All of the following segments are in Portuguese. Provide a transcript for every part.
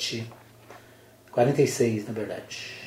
47. 46, na verdade.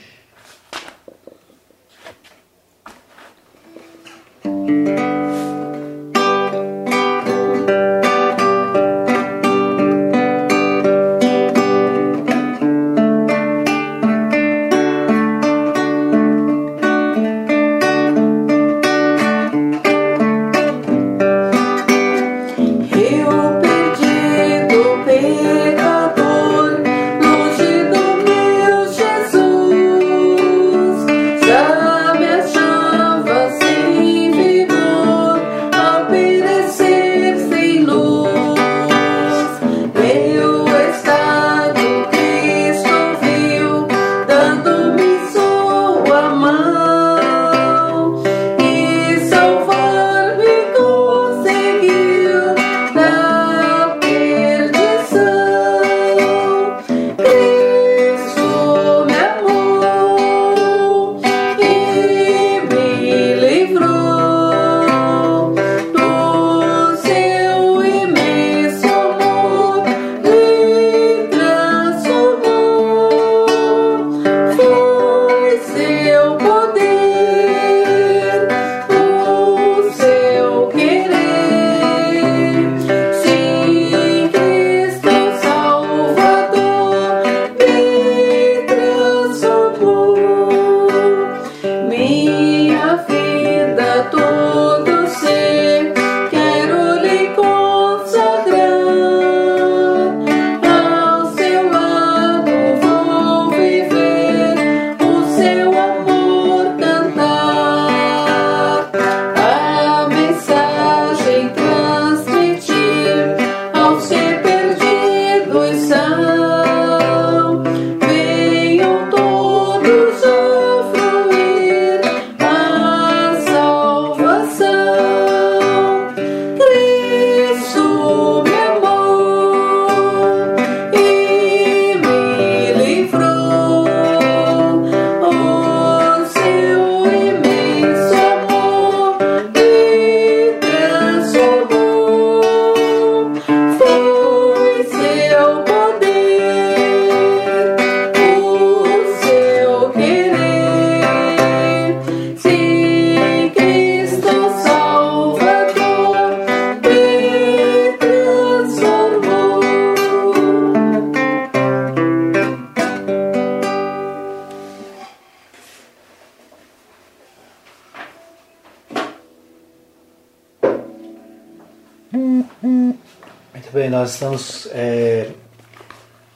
Nós estamos é,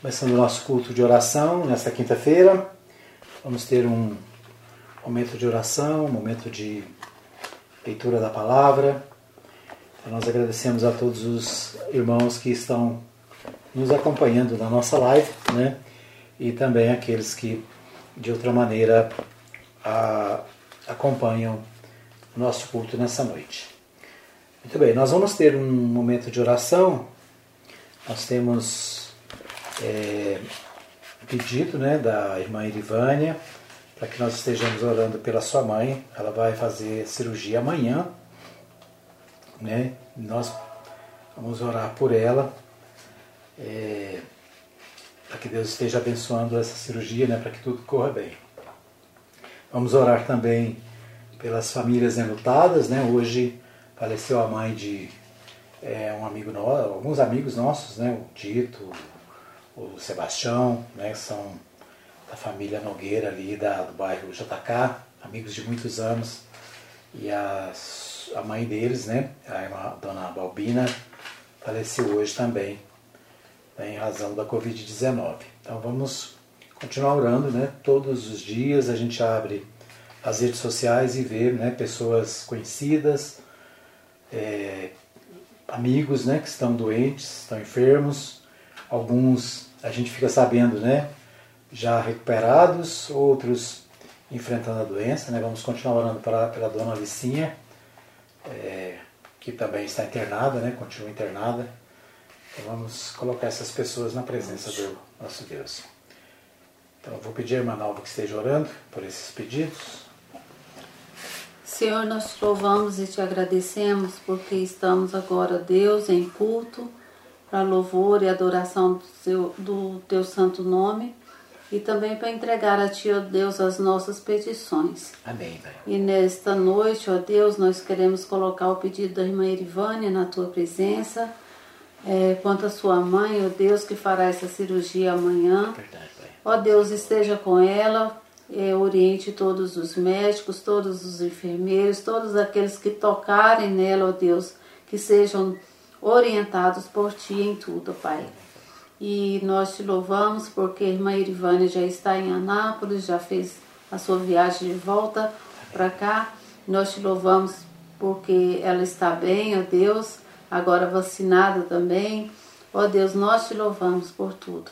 começando o nosso culto de oração nesta quinta-feira. Vamos ter um momento de oração, um momento de leitura da palavra. Então, nós agradecemos a todos os irmãos que estão nos acompanhando na nossa live, né? E também aqueles que de outra maneira a- acompanham o nosso culto nessa noite. Muito bem, nós vamos ter um momento de oração. Nós temos é, pedido né, da irmã Irivânia para que nós estejamos orando pela sua mãe. Ela vai fazer cirurgia amanhã. Né? Nós vamos orar por ela. É, para que Deus esteja abençoando essa cirurgia, né, para que tudo corra bem. Vamos orar também pelas famílias enlutadas, né? Hoje faleceu a mãe de é, um amigo nosso, alguns amigos nossos, né? O Tito, o Sebastião, né? São da família Nogueira ali da, do bairro JK, amigos de muitos anos. E a, a mãe deles, né? A dona Balbina, faleceu hoje também, né, em razão da Covid-19. Então vamos continuar orando, né? Todos os dias a gente abre as redes sociais e vê né, pessoas conhecidas, é, amigos né, que estão doentes, estão enfermos. Alguns a gente fica sabendo, né? Já recuperados, outros enfrentando a doença. Né? Vamos continuar orando para, pela dona Alicinha, é, que também está internada, né? continua internada. Então vamos colocar essas pessoas na presença do nosso Deus. Então eu vou pedir a irmã Nalva que esteja orando por esses pedidos. Senhor, nós te louvamos e te agradecemos porque estamos agora, Deus, em culto para louvor e adoração do teu, do teu santo nome e também para entregar a Ti, ó Deus, as nossas petições. Amém, Pai. E nesta noite, ó Deus, nós queremos colocar o pedido da irmã Erivânia na Tua presença, é, quanto à sua mãe, ó Deus, que fará essa cirurgia amanhã. Verdade, Pai. Ó Deus, esteja com ela, é, oriente todos os médicos, todos os enfermeiros, todos aqueles que tocarem nela, ó Deus, que sejam orientados por Ti em tudo, Pai. E nós te louvamos porque a irmã Irivânia já está em Anápolis, já fez a sua viagem de volta para cá. Nós te louvamos porque ela está bem, ó Deus, agora vacinada também. Ó Deus, nós te louvamos por tudo.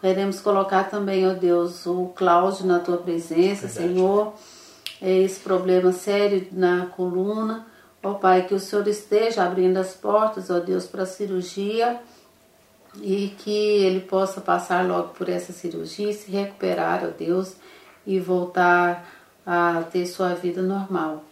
Queremos colocar também, ó Deus, o Cláudio na tua presença, Verdade. Senhor. É esse problema sério na coluna. Ó Pai, que o Senhor esteja abrindo as portas, ó Deus, para a cirurgia e que ele possa passar logo por essa cirurgia, se recuperar, ó Deus, e voltar a ter sua vida normal.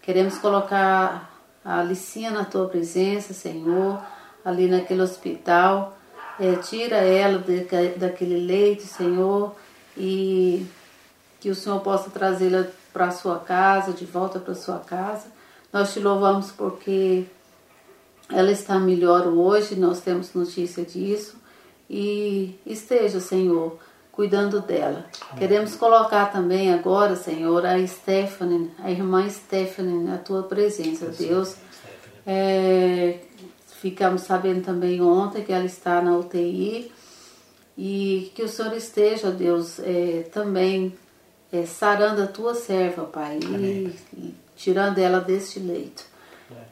Queremos colocar a Alicinha na tua presença, Senhor, ali naquele hospital. É, tira ela de- daquele leito, Senhor, e que o Senhor possa trazê-la para a sua casa, de volta para a sua casa. Nós te louvamos porque ela está melhor hoje, nós temos notícia disso. E esteja, Senhor, cuidando dela. Queremos colocar também agora, Senhor, a Stephanie, a irmã Stephanie, na tua presença, Deus. É, ficamos sabendo também ontem que ela está na UTI e que o Senhor esteja, Deus, é, também é, sarando a tua serva, Pai, e, e tirando ela deste leito.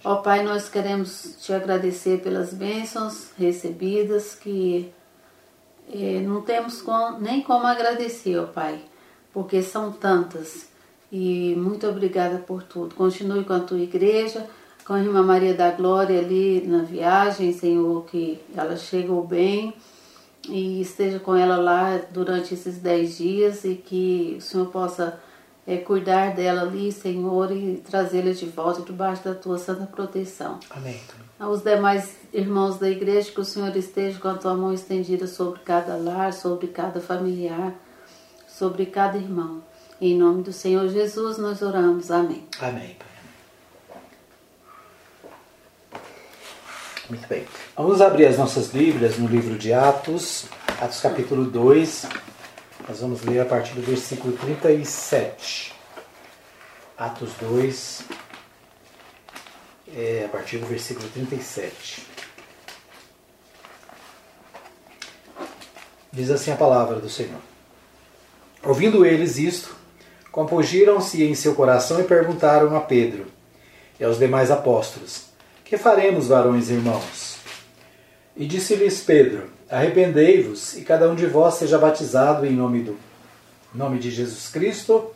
Ó Pai, nós queremos te agradecer pelas bênçãos recebidas, que eh, não temos com- nem como agradecer, ó Pai, porque são tantas. E muito obrigada por tudo. Continue com a tua igreja, com a irmã Maria da Glória ali na viagem, Senhor, que ela chegou bem e esteja com ela lá durante esses dez dias e que o Senhor possa eh, cuidar dela ali, Senhor, e trazê-la de volta debaixo da tua santa proteção. Amém. Aos demais irmãos da igreja, que o Senhor esteja com a tua mão estendida sobre cada lar, sobre cada familiar, sobre cada irmão. Em nome do Senhor Jesus nós oramos. Amém. Amém, Muito bem. Vamos abrir as nossas Bíblias no livro de Atos, Atos capítulo 2. Nós vamos ler a partir do versículo 37. Atos 2, é, a partir do versículo 37. Diz assim a palavra do Senhor. Ouvindo eles isto, compungiram-se em seu coração e perguntaram a Pedro e aos demais apóstolos: Que faremos, varões e irmãos? E disse-lhes Pedro: Arrependei-vos e cada um de vós seja batizado em nome do nome de Jesus Cristo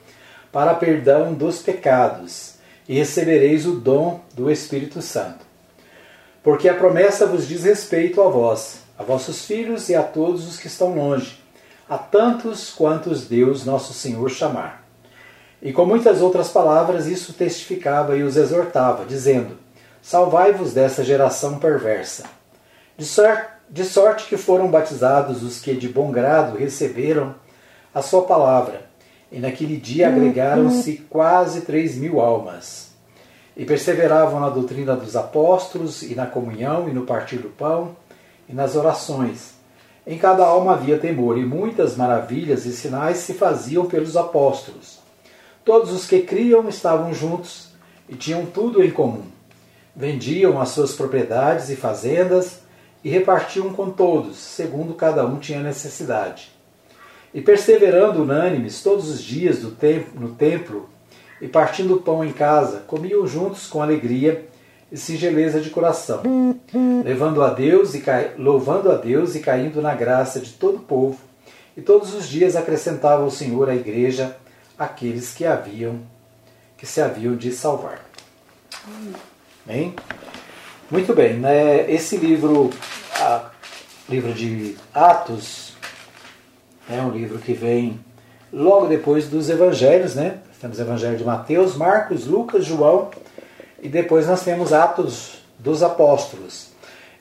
para perdão dos pecados, e recebereis o dom do Espírito Santo. Porque a promessa vos diz respeito a vós, a vossos filhos e a todos os que estão longe, a tantos quantos Deus nosso Senhor chamar. E com muitas outras palavras isso testificava e os exortava, dizendo: Salvai-vos dessa geração perversa. De, sor- De sorte que foram batizados os que de bom grado receberam a sua palavra, e naquele dia agregaram-se quase três mil almas. E perseveravam na doutrina dos apóstolos, e na comunhão, e no partir do pão, e nas orações. Em cada alma havia temor, e muitas maravilhas e sinais se faziam pelos apóstolos. Todos os que criam estavam juntos e tinham tudo em comum. Vendiam as suas propriedades e fazendas e repartiam com todos, segundo cada um tinha necessidade. E perseverando unânimes todos os dias no templo e partindo o pão em casa, comiam juntos com alegria e singeleza de coração, levando a Deus e louvando a Deus e caindo na graça de todo o povo. E todos os dias acrescentava o Senhor à igreja aqueles que haviam que se haviam de salvar. Bem? Muito bem, né? esse livro, a, livro de Atos, é um livro que vem logo depois dos evangelhos, né? Temos o evangelho de Mateus, Marcos, Lucas, João e depois nós temos Atos dos Apóstolos.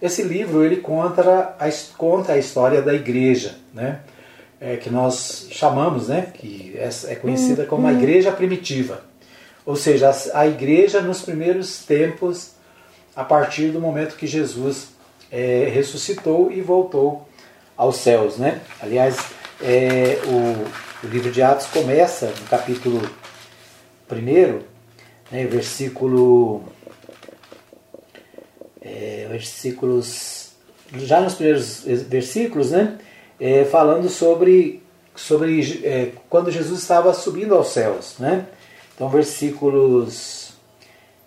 Esse livro ele conta a, conta a história da igreja, né? É, que nós chamamos, né? Que é, é conhecida como a igreja primitiva. Ou seja, a, igreja nos primeiros tempos, a partir do momento que Jesus é, ressuscitou e voltou aos céus, né? Aliás, é, o, o, livro de Atos começa no capítulo 1, né, versículo. É, versículos. Já nos primeiros versículos, né? É, falando sobre, sobre é, quando Jesus estava subindo aos céus, né? Então, versículos.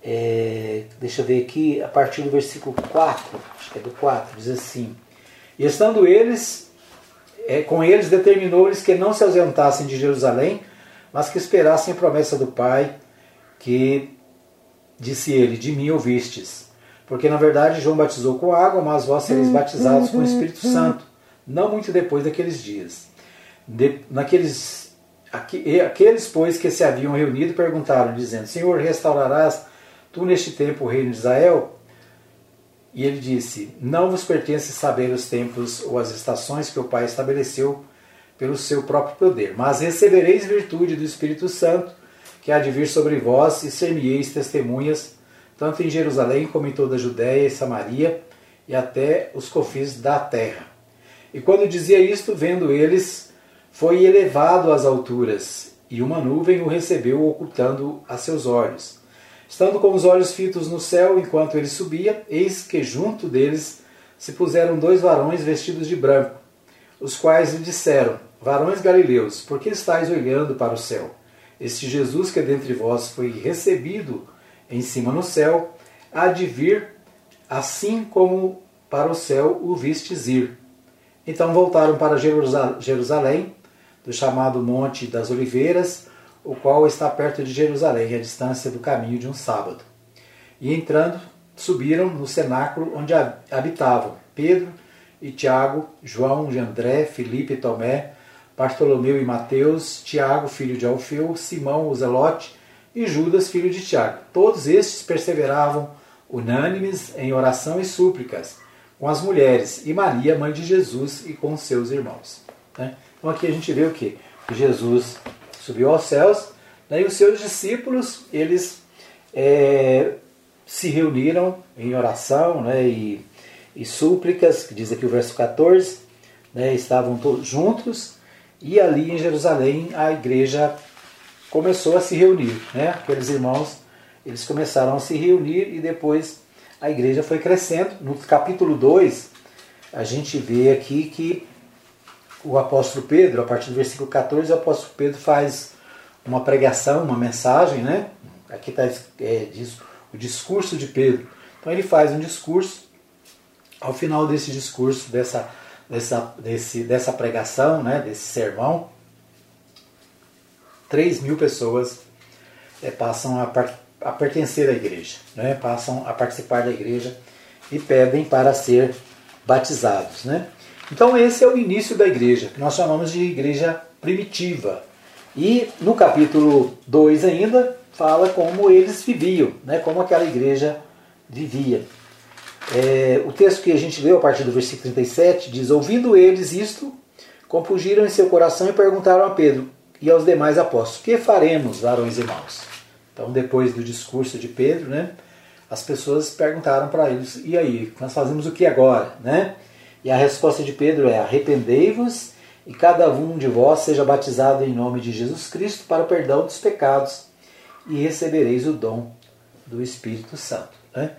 É, deixa eu ver aqui, a partir do versículo 4, acho que é do 4, diz assim: E estando eles é, com eles determinou-lhes que não se ausentassem de Jerusalém, mas que esperassem a promessa do Pai, que disse ele: De mim ouvistes. Porque na verdade João batizou com água, mas vós sereis batizados com o Espírito Santo, não muito depois daqueles dias. De, naqueles, aqueles, pois, que se haviam reunido perguntaram, dizendo: Senhor, restaurarás tu neste tempo o reino de Israel? E ele disse: Não vos pertence saber os tempos ou as estações que o Pai estabeleceu pelo seu próprio poder, mas recebereis virtude do Espírito Santo, que há de vir sobre vós, e ser-me-eis testemunhas, tanto em Jerusalém como em toda a Judéia e Samaria, e até os confins da terra. E quando dizia isto, vendo eles, foi elevado às alturas, e uma nuvem o recebeu, ocultando a seus olhos. Estando com os olhos fitos no céu enquanto ele subia, eis que junto deles se puseram dois varões vestidos de branco, os quais lhe disseram: Varões galileus, por que estáis olhando para o céu? Este Jesus que dentre vós foi recebido em cima no céu, há de vir, assim como para o céu o vistes ir. Então voltaram para Jerusalém, do chamado Monte das Oliveiras, o qual está perto de Jerusalém, a distância do caminho de um sábado. E entrando, subiram no cenáculo onde habitavam Pedro e Tiago, João e André, Filipe e Tomé, Bartolomeu e Mateus, Tiago, filho de Alfeu, Simão, o Zelote e Judas, filho de Tiago. Todos estes perseveravam unânimes em oração e súplicas com as mulheres e Maria, mãe de Jesus, e com seus irmãos. Né? Então aqui a gente vê o que? Jesus subiu aos céus, e os seus discípulos, eles é, se reuniram em oração né, e, e súplicas, que diz aqui o verso 14, né, estavam todos juntos, e ali em Jerusalém a igreja começou a se reunir. Né? Aqueles irmãos, eles começaram a se reunir e depois a igreja foi crescendo. No capítulo 2, a gente vê aqui que o apóstolo Pedro, a partir do versículo 14, o apóstolo Pedro faz uma pregação, uma mensagem, né? Aqui está é, diz, o discurso de Pedro. Então ele faz um discurso. Ao final desse discurso, dessa, dessa, desse, dessa pregação, né, desse sermão, 3 mil pessoas é, passam a, a pertencer à igreja, né, passam a participar da igreja e pedem para ser batizados. Né? Então esse é o início da igreja, que nós chamamos de igreja primitiva. E no capítulo 2 ainda fala como eles viviam, né, como aquela igreja vivia. É, o texto que a gente leu a partir do versículo 37 diz: Ouvindo eles isto, compungiram em seu coração e perguntaram a Pedro e aos demais apóstolos: Que faremos, varões e irmãos? Então, depois do discurso de Pedro, né, as pessoas perguntaram para eles: E aí, nós fazemos o que agora? Né? E a resposta de Pedro é: Arrependei-vos e cada um de vós seja batizado em nome de Jesus Cristo para o perdão dos pecados e recebereis o dom do Espírito Santo. Né?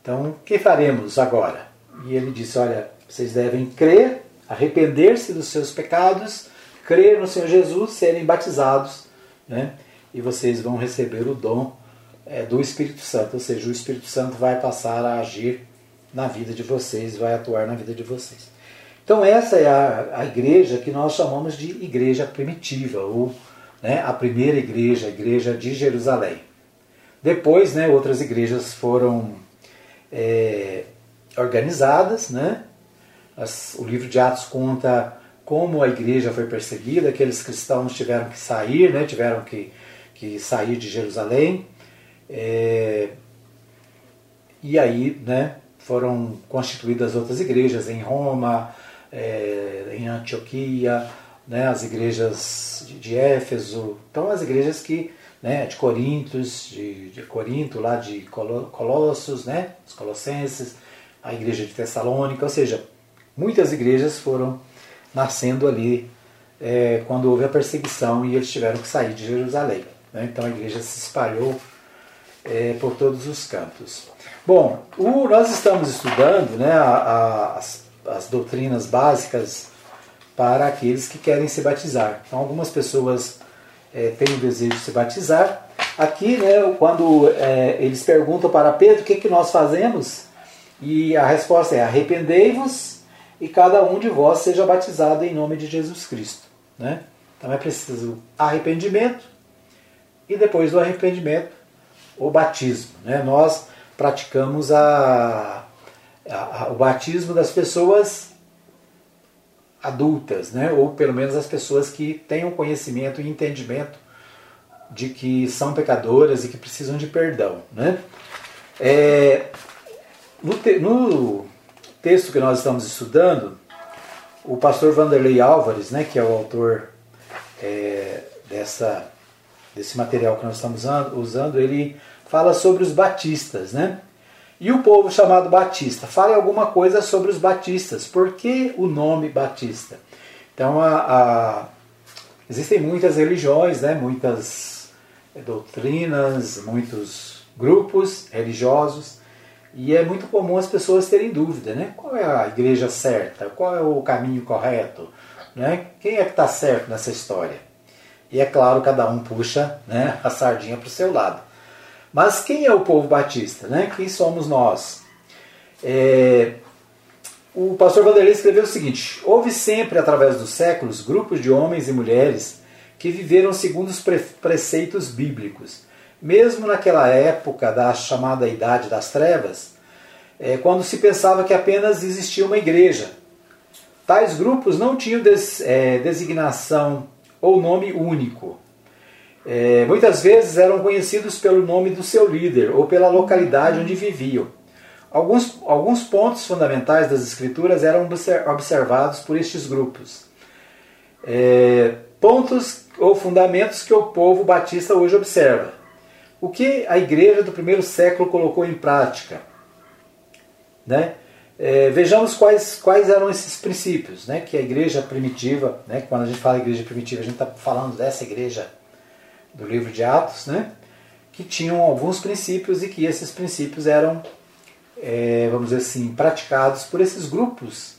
Então, o que faremos agora? E ele disse: Olha, vocês devem crer, arrepender-se dos seus pecados, crer no Senhor Jesus, serem batizados, né? e vocês vão receber o dom é, do Espírito Santo, ou seja, o Espírito Santo vai passar a agir na vida de vocês, vai atuar na vida de vocês. Então, essa é a, a igreja que nós chamamos de igreja primitiva, ou né, a primeira igreja, a igreja de Jerusalém. Depois, né, outras igrejas foram é, organizadas. Né? As, o livro de Atos conta como a igreja foi perseguida, aqueles cristãos tiveram que sair, né, tiveram que, que sair de Jerusalém. É, e aí né, foram constituídas outras igrejas em Roma, é, em Antioquia, né, as igrejas de, de Éfeso, então as igrejas que né, de Corintos, de, de Corinto, lá de Colossos, né, os Colossenses, a igreja de Tessalônica, ou seja, muitas igrejas foram nascendo ali é, quando houve a perseguição e eles tiveram que sair de Jerusalém. Né, então a igreja se espalhou é, por todos os cantos. Bom, o, nós estamos estudando né, a, a, as, as doutrinas básicas para aqueles que querem se batizar. Então, algumas pessoas é, têm o desejo de se batizar. Aqui, né, quando é, eles perguntam para Pedro o que, que nós fazemos, e a resposta é: arrependei-vos e cada um de vós seja batizado em nome de Jesus Cristo. Né? Então é preciso arrependimento e depois do arrependimento, o batismo. Né? Nós praticamos a, a, a, o batismo das pessoas adultas, né? ou pelo menos as pessoas que tenham conhecimento e entendimento de que são pecadoras e que precisam de perdão. Né? É, no, te, no, texto que nós estamos estudando, o pastor Vanderlei Álvares, né, que é o autor é, dessa, desse material que nós estamos usando, ele fala sobre os batistas. Né? E o povo chamado Batista. Fale alguma coisa sobre os batistas. Por que o nome Batista? Então, a, a, existem muitas religiões, né? muitas doutrinas, muitos grupos religiosos. E é muito comum as pessoas terem dúvida, né? Qual é a igreja certa? Qual é o caminho correto? Né? Quem é que está certo nessa história? E é claro, cada um puxa né, a sardinha para o seu lado. Mas quem é o povo batista? Né? Quem somos nós? É... O pastor Vanderlei escreveu o seguinte: Houve sempre, através dos séculos, grupos de homens e mulheres que viveram segundo os preceitos bíblicos. Mesmo naquela época da chamada Idade das Trevas, é, quando se pensava que apenas existia uma igreja. Tais grupos não tinham des, é, designação ou nome único. É, muitas vezes eram conhecidos pelo nome do seu líder ou pela localidade onde viviam. Alguns, alguns pontos fundamentais das Escrituras eram observados por estes grupos. É, pontos ou fundamentos que o povo batista hoje observa. O que a igreja do primeiro século colocou em prática? Né? É, vejamos quais, quais eram esses princípios né? que a igreja primitiva, né? quando a gente fala igreja primitiva, a gente está falando dessa igreja do livro de Atos, né? que tinham alguns princípios e que esses princípios eram, é, vamos dizer assim, praticados por esses grupos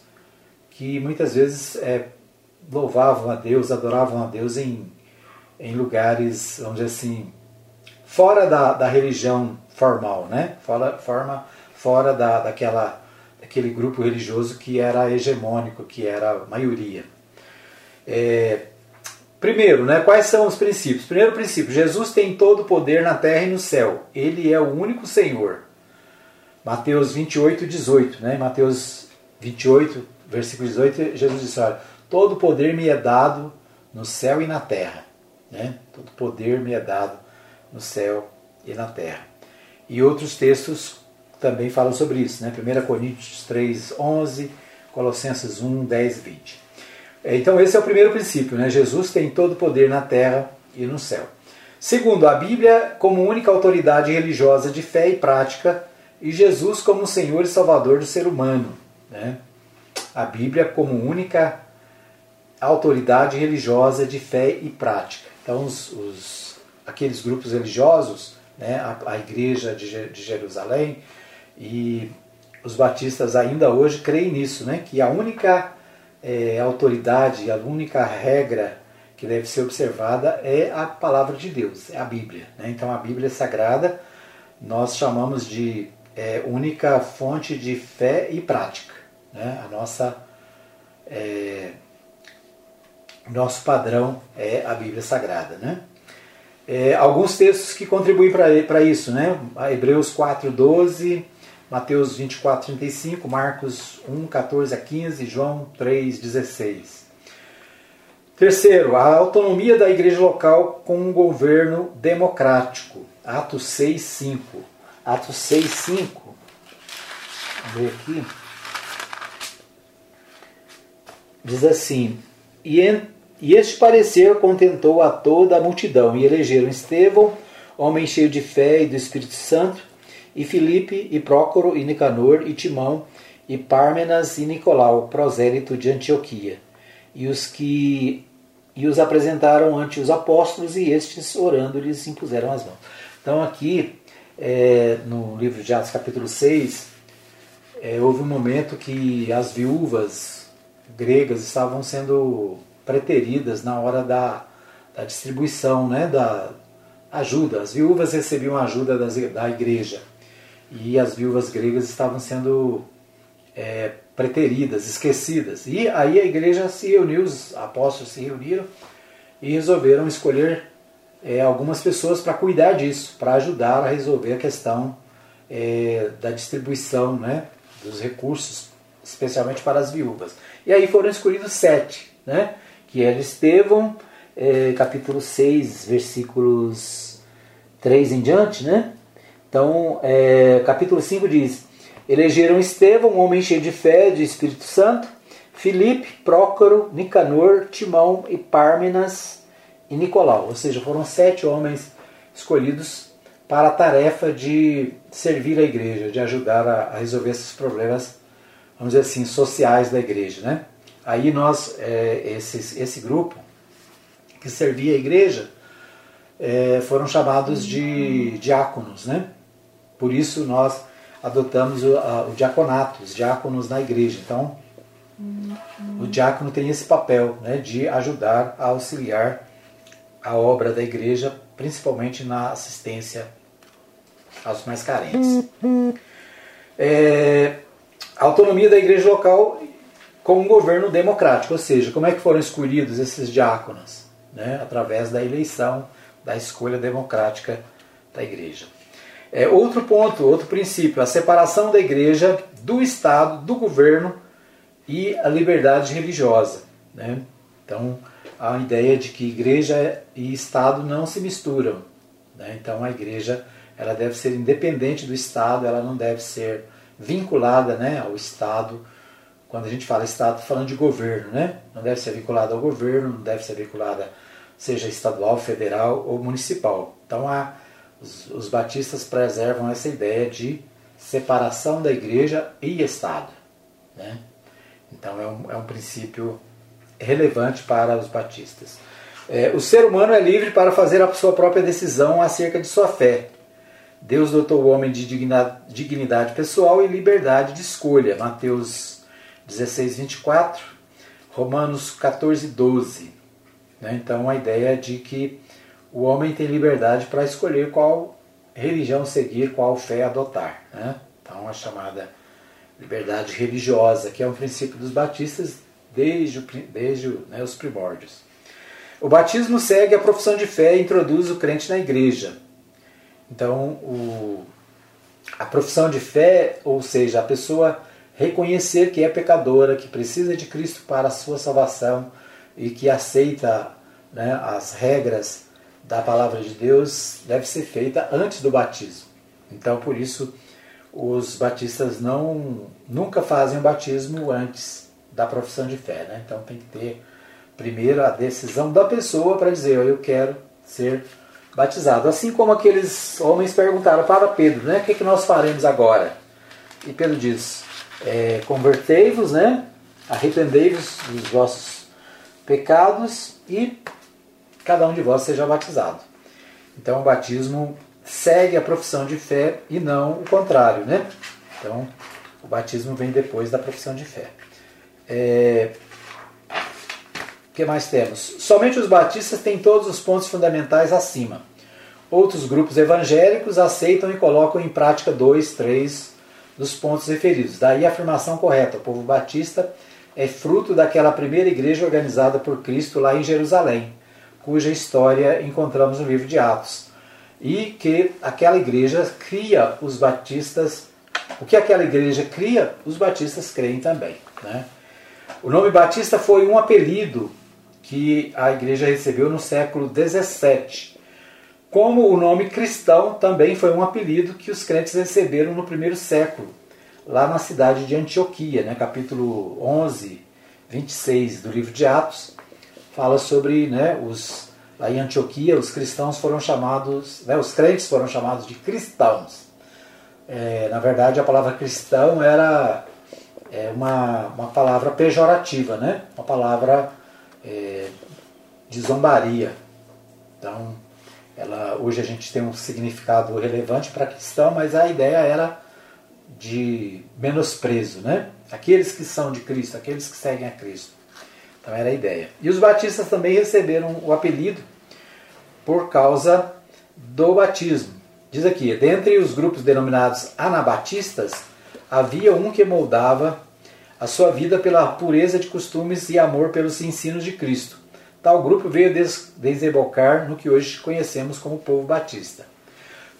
que muitas vezes é, louvavam a Deus, adoravam a Deus em, em lugares, vamos dizer assim, fora da, da religião formal, né? fora, forma, fora da, daquela, daquele grupo religioso que era hegemônico, que era a maioria. É, Primeiro, né, quais são os princípios? Primeiro princípio, Jesus tem todo o poder na terra e no céu. Ele é o único Senhor. Mateus 28, 18. Né? Mateus 28, versículo 18, Jesus disse, olha, todo o poder me é dado no céu e na terra. Né? Todo poder me é dado no céu e na terra. E outros textos também falam sobre isso, né? 1 Coríntios 3, 11, Colossenses 1, 10 e 20. É, então esse é o primeiro princípio, né? Jesus tem todo o poder na terra e no céu. Segundo, a Bíblia como única autoridade religiosa de fé e prática e Jesus como Senhor e Salvador do ser humano. Né? A Bíblia como única autoridade religiosa de fé e prática. Então, os, os aqueles grupos religiosos, né, a, a Igreja de, de Jerusalém e os batistas ainda hoje creem nisso, né, que a única é, autoridade, a única regra que deve ser observada é a palavra de Deus, é a Bíblia. Né? Então, a Bíblia Sagrada nós chamamos de é, única fonte de fé e prática. Né? A nossa é, nosso padrão é a Bíblia Sagrada. Né? É, alguns textos que contribuem para isso, né? Hebreus 4, 12, Mateus 24, 35, Marcos 1, 14 a 15, João 3, 16. Terceiro, a autonomia da igreja local com um governo democrático. Atos 6, 5. Atos 6, 5. Vamos ver aqui. Diz assim: E, en, e este parecer contentou a toda a multidão, e elegeram Estevão, homem cheio de fé e do Espírito Santo, e Filipe, e Prócoro, e Nicanor, e Timão, e Pármenas, e Nicolau, prosélito de Antioquia, e os que e os apresentaram ante os apóstolos, e estes, orando, lhes impuseram as mãos. Então, aqui, é, no livro de Atos, capítulo 6, é, houve um momento que as viúvas gregas estavam sendo preteridas na hora da, da distribuição né, da ajuda. As viúvas recebiam ajuda das, da igreja e as viúvas gregas estavam sendo é, preteridas, esquecidas. E aí a igreja se reuniu, os apóstolos se reuniram e resolveram escolher é, algumas pessoas para cuidar disso, para ajudar a resolver a questão é, da distribuição né, dos recursos, especialmente para as viúvas. E aí foram escolhidos sete, né, que era Estevão, é, capítulo 6, versículos 3 em diante. Né? Então, é, capítulo 5 diz: Elegeram Estevão, um homem cheio de fé, de Espírito Santo, Filipe, Prócoro, Nicanor, Timão e Pármenas e Nicolau, ou seja, foram sete homens escolhidos para a tarefa de servir a igreja, de ajudar a, resolver esses problemas, vamos dizer assim, sociais da igreja. Né? Aí nós, é, esses, esse grupo que servia a igreja, é, foram chamados de diáconos. Né? Por isso nós adotamos o, a, o diaconato, os diáconos na igreja. Então, o diácono tem esse papel né, de ajudar a auxiliar a obra da igreja, principalmente na assistência aos mais carentes. É, a autonomia da igreja local com um governo democrático, ou seja, como é que foram escolhidos esses diáconos? Né? Através da eleição, da escolha democrática da igreja. É, outro ponto, outro princípio, a separação da igreja do Estado, do governo e a liberdade religiosa. Né? Então, a ideia de que igreja e Estado não se misturam. Né? Então a igreja ela deve ser independente do Estado, ela não deve ser vinculada né, ao Estado. Quando a gente fala Estado, falando de governo, né? não deve ser vinculada ao governo, não deve ser vinculada, seja estadual, federal ou municipal. Então a, os, os batistas preservam essa ideia de separação da igreja e Estado. Né? Então é um, é um princípio relevante para os batistas. É, o ser humano é livre para fazer a sua própria decisão acerca de sua fé. Deus dotou o homem de dignidade pessoal e liberdade de escolha. Mateus 16, 24, Romanos 14, 12. Né? Então a ideia de que o homem tem liberdade para escolher qual religião seguir, qual fé adotar. Né? Então a chamada liberdade religiosa, que é um princípio dos batistas desde, desde né, os primórdios. O batismo segue a profissão de fé e introduz o crente na igreja. Então, o, a profissão de fé, ou seja, a pessoa reconhecer que é pecadora, que precisa de Cristo para a sua salvação e que aceita né, as regras da palavra de Deus, deve ser feita antes do batismo. Então, por isso, os batistas não nunca fazem o batismo antes da profissão de fé, né? Então tem que ter primeiro a decisão da pessoa para dizer eu quero ser batizado. Assim como aqueles homens perguntaram para Pedro, né? O que, que nós faremos agora? E Pedro diz: é, convertei-vos, né? Arrependei-vos dos vossos pecados e cada um de vós seja batizado. Então o batismo segue a profissão de fé e não o contrário, né? Então o batismo vem depois da profissão de fé. É... O que mais temos? Somente os batistas têm todos os pontos fundamentais acima. Outros grupos evangélicos aceitam e colocam em prática dois, três dos pontos referidos. Daí a afirmação correta: o povo batista é fruto daquela primeira igreja organizada por Cristo lá em Jerusalém, cuja história encontramos no livro de Atos. E que aquela igreja cria os batistas. O que aquela igreja cria, os batistas creem também. Né? O nome Batista foi um apelido que a igreja recebeu no século 17. Como o nome cristão também foi um apelido que os crentes receberam no primeiro século, lá na cidade de Antioquia, né, capítulo 11, 26 do livro de Atos, fala sobre né, os lá em Antioquia os cristãos foram chamados, né, os crentes foram chamados de cristãos. É, na verdade, a palavra cristão era é uma, uma palavra pejorativa, né? uma palavra é, de zombaria. Então, ela, hoje a gente tem um significado relevante para cristão, mas a ideia era de menosprezo, né? Aqueles que são de Cristo, aqueles que seguem a Cristo. Então era a ideia. E os batistas também receberam o apelido por causa do batismo. Diz aqui, dentre os grupos denominados anabatistas, havia um que moldava a sua vida pela pureza de costumes e amor pelos ensinos de Cristo. Tal grupo veio des desembocar no que hoje conhecemos como povo batista.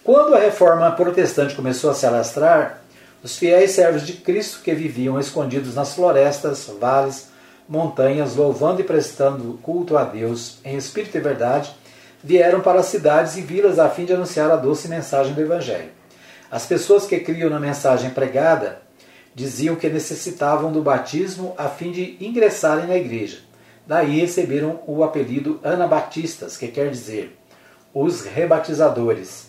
Quando a reforma protestante começou a se alastrar, os fiéis servos de Cristo que viviam escondidos nas florestas, vales, montanhas, louvando e prestando culto a Deus em espírito e verdade, vieram para as cidades e vilas a fim de anunciar a doce mensagem do Evangelho. As pessoas que criam na mensagem pregada diziam que necessitavam do batismo a fim de ingressarem na igreja. Daí receberam o apelido anabatistas, que quer dizer os rebatizadores,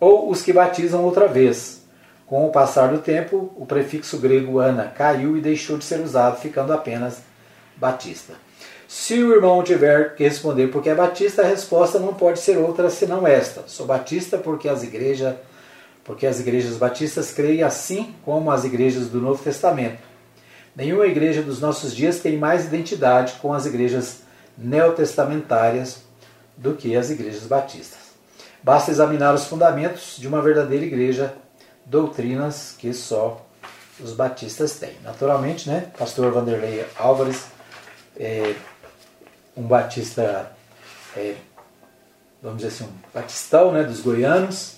ou os que batizam outra vez. Com o passar do tempo, o prefixo grego ana caiu e deixou de ser usado, ficando apenas batista. Se o irmão tiver que responder porque é batista, a resposta não pode ser outra senão esta: sou batista porque as igrejas porque as igrejas batistas creem assim como as igrejas do Novo Testamento. Nenhuma igreja dos nossos dias tem mais identidade com as igrejas neotestamentárias do que as igrejas batistas. Basta examinar os fundamentos de uma verdadeira igreja, doutrinas que só os batistas têm. Naturalmente, né, pastor Vanderlei Álvares, é um batista, é, vamos dizer assim, um batistão né, dos goianos,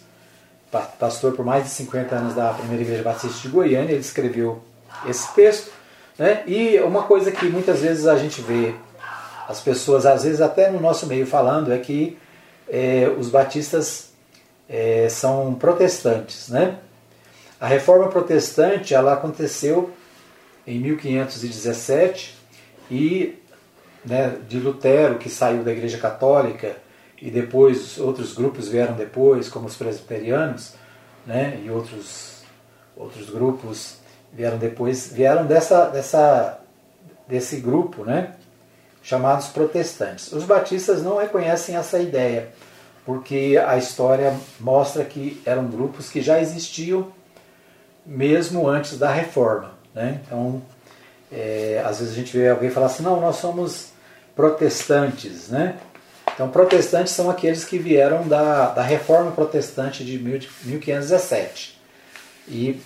pastor por mais de 50 anos da primeira igreja batista de Goiânia, ele escreveu esse texto. Né? E uma coisa que muitas vezes a gente vê as pessoas, às vezes até no nosso meio falando, é que é, os batistas é, são protestantes. Né? A reforma protestante ela aconteceu em 1517 e né, de Lutero, que saiu da Igreja Católica e depois outros grupos vieram depois, como os presbiterianos, né, e outros, outros grupos vieram depois, vieram dessa, dessa, desse grupo, né, chamados protestantes. Os batistas não reconhecem essa ideia, porque a história mostra que eram grupos que já existiam mesmo antes da reforma. Né? Então, é, às vezes a gente vê alguém falar assim, não, nós somos protestantes, né? Então, protestantes são aqueles que vieram da, da reforma protestante de 1517. E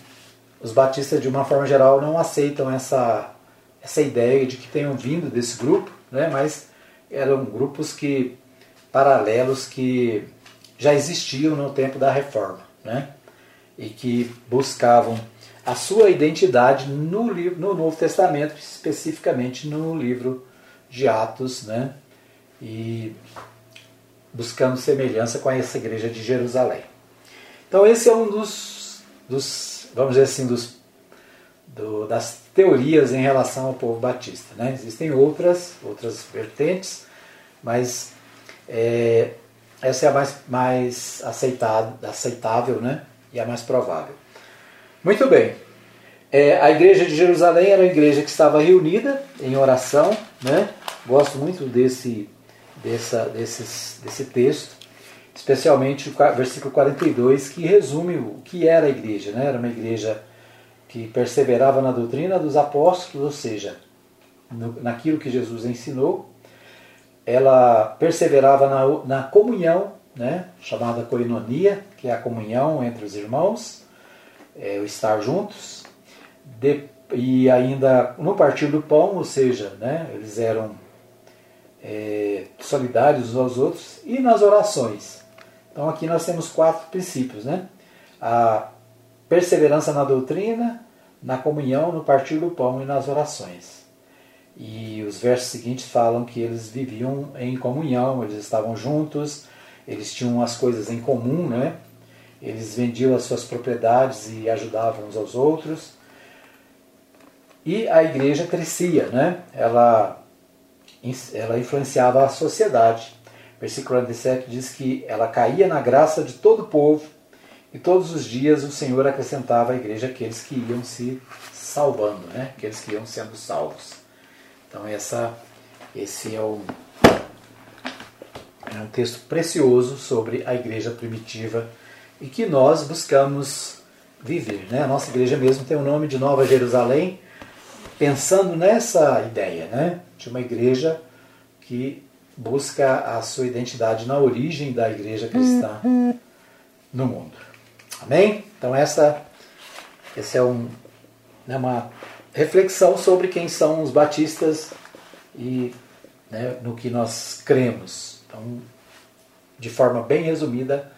os batistas, de uma forma geral, não aceitam essa, essa ideia de que tenham vindo desse grupo, né? mas eram grupos que paralelos que já existiam no tempo da reforma né? e que buscavam a sua identidade no, livro, no Novo Testamento, especificamente no livro de Atos, né? e buscando semelhança com essa igreja de Jerusalém. Então esse é um dos dos vamos dizer assim, dos, do, das teorias em relação ao povo batista. Né? Existem outras, outras vertentes, mas é, essa é a mais, mais aceitável, aceitável né? e a mais provável. Muito bem. É, a igreja de Jerusalém era uma igreja que estava reunida em oração. Né? Gosto muito desse, dessa, desses, desse texto, especialmente o versículo 42, que resume o que era a igreja. Né? Era uma igreja que perseverava na doutrina dos apóstolos, ou seja, no, naquilo que Jesus ensinou. Ela perseverava na, na comunhão, né? chamada coinonia, que é a comunhão entre os irmãos, é, o estar juntos. De, e ainda no partir do pão, ou seja, né? eles eram é, solidários uns aos outros, e nas orações. Então aqui nós temos quatro princípios, né? A perseverança na doutrina, na comunhão, no partir do pão e nas orações. E os versos seguintes falam que eles viviam em comunhão, eles estavam juntos, eles tinham as coisas em comum, né? Eles vendiam as suas propriedades e ajudavam uns aos outros. E a igreja crescia, né? Ela, ela influenciava a sociedade. Versículo 47 diz que ela caía na graça de todo o povo e todos os dias o Senhor acrescentava à igreja aqueles que iam se salvando, né? aqueles que iam sendo salvos. Então essa, esse é um, é um texto precioso sobre a igreja primitiva e que nós buscamos viver. Né? A nossa igreja mesmo tem o nome de Nova Jerusalém, pensando nessa ideia né? de uma igreja que busca a sua identidade na origem da igreja cristã no mundo. Amém? Então essa, essa é um, né, uma reflexão sobre quem são os batistas e né, no que nós cremos. Então, de forma bem resumida,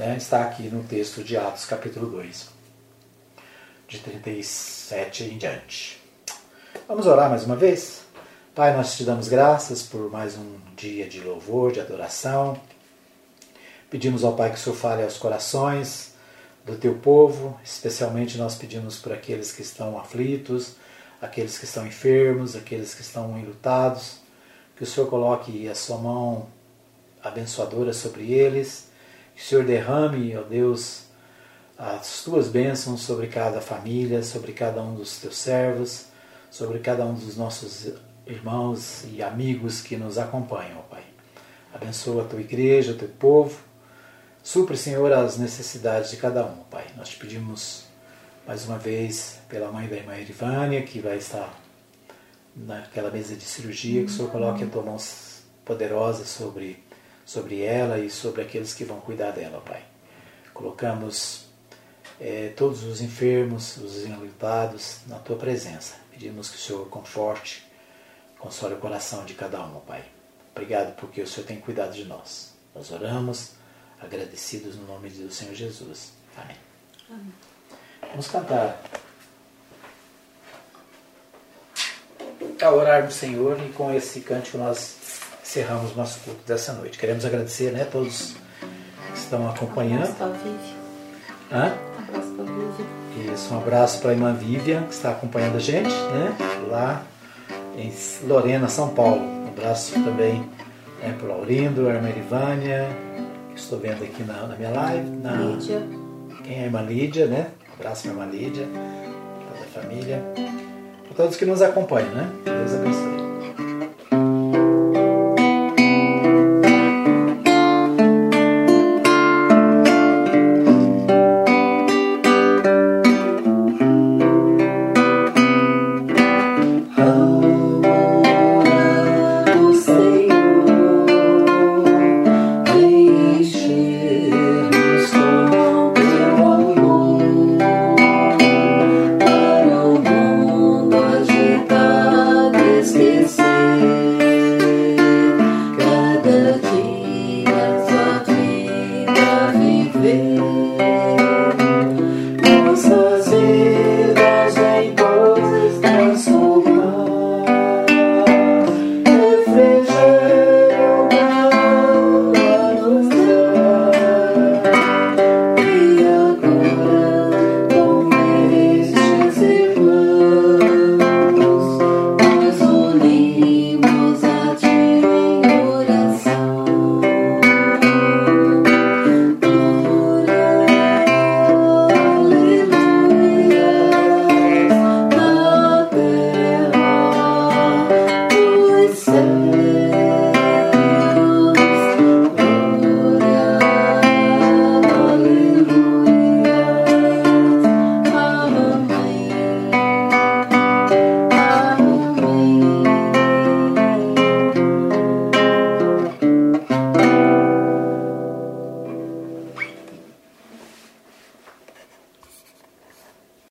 né, está aqui no texto de Atos capítulo 2, de 37 em diante. Vamos orar mais uma vez? Pai, nós te damos graças por mais um dia de louvor, de adoração. Pedimos ao Pai que o Senhor fale aos corações, do teu povo, especialmente nós pedimos por aqueles que estão aflitos, aqueles que estão enfermos, aqueles que estão enlutados, que o Senhor coloque a sua mão abençoadora sobre eles, que o Senhor derrame, ó Deus, as tuas bênçãos sobre cada família, sobre cada um dos teus servos, sobre cada um dos nossos irmãos e amigos que nos acompanham, ó Pai. Abençoa a tua igreja, o teu povo, Supre, Senhor, as necessidades de cada um, Pai. Nós te pedimos mais uma vez pela mãe da irmã Irivânia, que vai estar naquela mesa de cirurgia, que o Senhor coloque a tua mão poderosa sobre, sobre ela e sobre aqueles que vão cuidar dela, Pai. Colocamos é, todos os enfermos, os enlutados na tua presença. Pedimos que o Senhor conforte, console o coração de cada um, Pai. Obrigado porque o Senhor tem cuidado de nós. Nós oramos agradecidos no nome do Senhor Jesus. Amém. Amém. Vamos cantar. A orar do Senhor e com esse cântico nós encerramos nosso culto dessa noite. Queremos agradecer né, a todos que estão acompanhando. Abraço para. Hã? Abraço para Vivian. Isso, um abraço para a irmã Vivian, que está acompanhando a gente, né? Lá em Lorena, São Paulo. Um abraço também né, para o Laurindo, a irmã Irivânia, estou vendo aqui na, na minha live. Na, Lídia. Quem é a irmã Lídia, né? Um abraço para a irmã Lídia, toda a família. Para todos que nos acompanham, né? Deus abençoe. is